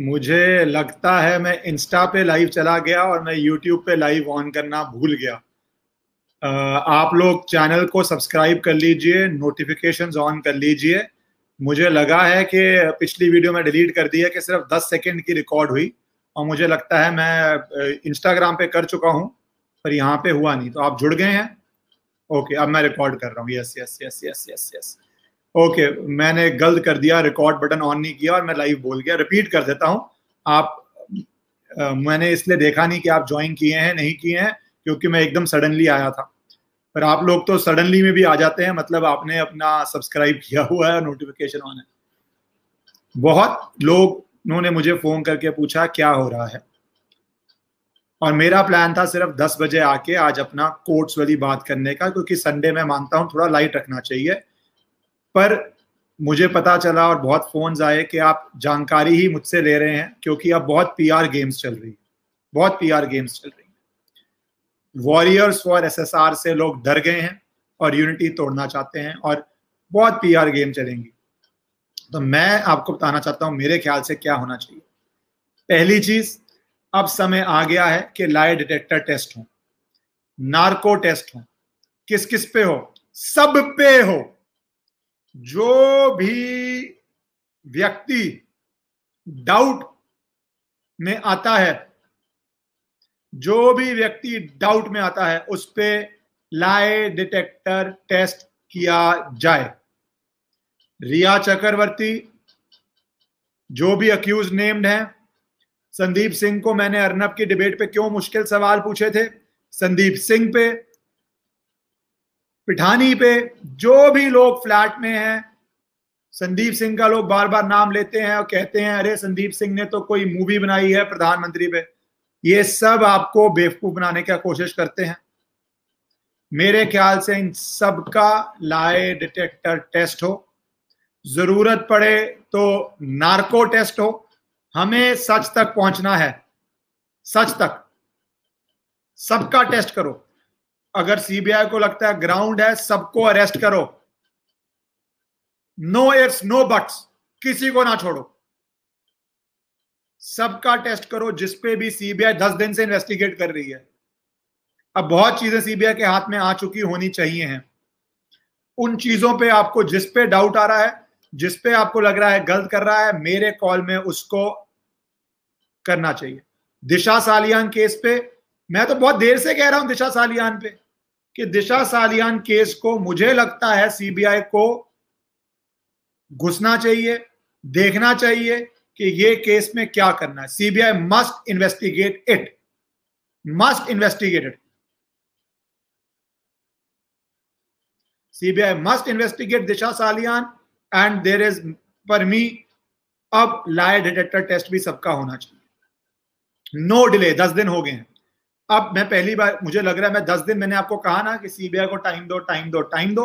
मुझे लगता है मैं इंस्टा पे लाइव चला गया और मैं यूट्यूब पे लाइव ऑन करना भूल गया। आप लोग चैनल को सब्सक्राइब कर लीजिए नोटिफिकेशंस ऑन कर लीजिए। मुझे लगा है कि पिछली वीडियो में डिलीट कर दी है कि सिर्फ़ 10 सेकंड की रिकॉर्ड हुई और मुझे लगता है मैं इंस्टाग्राम पे कर चुका हूँ, पर यहाँ पे हुआ नहीं। तो आप जुड़ गए हैं? ओके अब मैं रिकॉर्ड कर रहा हूँ। Yes yes yes yes yes yes okay मैंने गलत कर दिया रिकॉर्ड बटन ऑन नहीं किया और मैं लाइव बोल गया। रिपीट कर देता हूँ। आप आ, मैंने इसलिए देखा नहीं कि आप ज्वाइन किए हैं नहीं किए हैं क्योंकि मैं एकदम सडनली आया था। पर आप लोग तो सडनली में भी आ जाते हैं मतलब आपने अपना सब्सक्राइब किया हुआ है नोटिफिकेशन ऑन है। बहुत लोग उन्होंने मुझे फ़ोन करके पूछा क्या हो रहा है? और मेरा प्लान था सिर्फ़ 10 बजे आके आज अपना कोर्ट्स वाली बात करने का क्योंकि संडे में मानता हूँ थोड़ा लाइट रखना चाहिए। पर मुझे पता चला और बहुत फ़ोन आए कि आप जानकारी ही मुझसे ले रहे हैं, क्योंकि अब बहुत पीआर गेम्स चल रही है। बहुत पीआर गेम्स चल रही है। वॉरियर्स फॉर एसएसआर से लोग डर गए हैं और यूनिटी तोड़ना चाहते हैं और बहुत पीआर गेम चलेंगी। तो मैं आपको बताना चाहता हूँ, मेरे ख्याल से क्या होना चाहिए। पहली चीज़, अब समय आ गया है कि लाई डिटेक्टर टेस्ट हो। नार्को टेस्ट हो। किस किस पे हो? सब पे हो। जो भी व्यक्ति डाउट में आता है, जो भी व्यक्ति डाउट में आता है, उस पर लाए डिटेक्टर टेस्ट किया जाए। रिया चक्रवर्ती, जो भी अक्यूज नेम्ड हैं, संदीप सिंह को मैंने अर्नब की डिबेट पे क्यों मुश्किल सवाल पूछे थे? संदीप सिंह पे पिठानी पे जो भी लोग फ्लैट में हैं, संदीप सिंह का लोग बार बार नाम लेते हैं और कहते हैं, अरे, संदीप सिंह ने तो कोई मूवी बनाई है प्रधानमंत्री पे। ये सब आपको बेवकूफ़ बनाने की कोशिश करते हैं। मेरे ख्याल से इन सब का लाए डिटेक्टर टेस्ट हो। ज़रूरत पड़े तो नार्को टेस्ट हो। हमें सच तक पहुँचना है। सच तक। सबका टेस्ट करो। अगर सीबीआई को लगता है ग्राउंड है, सबको अरेस्ट करो। नो इट्स नो बट्स किसी को ना छोड़ो। सबका टेस्ट करो जिसपे भी सीबीआई दस दिन से इन्वेस्टिगेट कर रही है। अब बहुत चीज़ें सीबीआई के हाथ में आ चुकी होनी चाहिए हैं। उन चीज़ों पे आपको जिस पे डाउट आ रहा है, जिस पे आपको लग रहा है गलत कर रहा है, मेरे कॉल में उसको करना चाहिए। दिशा सालियान केस पे मैं तो बहुत देर से कह रहा हूँ दिशा सालियान पे, कि दिशा सालियान केस को मुझे लगता है सीबीआई को घुसना चाहिए, देखना चाहिए कि ये केस में क्या करना है। CBI must investigate it must investigate it CBI must investigate Disha Salian and there is पर मी अब लाए डिटेक्टर टेस्ट भी सबका होना चाहिए। नो डिले दस दिन हो गए हैं। अब मैं पहली बार, मुझे लग रहा है मैं दस दिन मैंने आपको कहा ना कि सीबीआई को टाइम दो टाइम दो टाइम दो।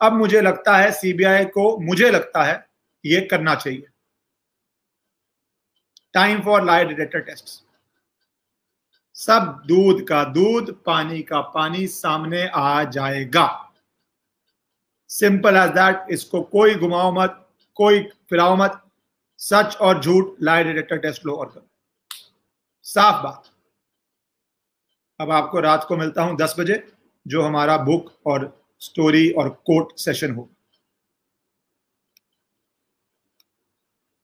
अब मुझे लगता है सीबीआई को, मुझे लगता है ये करना चाहिए। Time for lie detector test सब दूध का दूध, पानी का पानी सामने आ जाएगा। सिंपल एज दैट इसको कोई घुमाओ मत, कोई फिराओ मत। सच और झूठ लाई डिटेक्टर टेस्ट लो और करो। साफ़ बात। अब आपको रात को मिलता हूँ दस बजे, जो हमारा बुक और स्टोरी और कोट सेशन हो।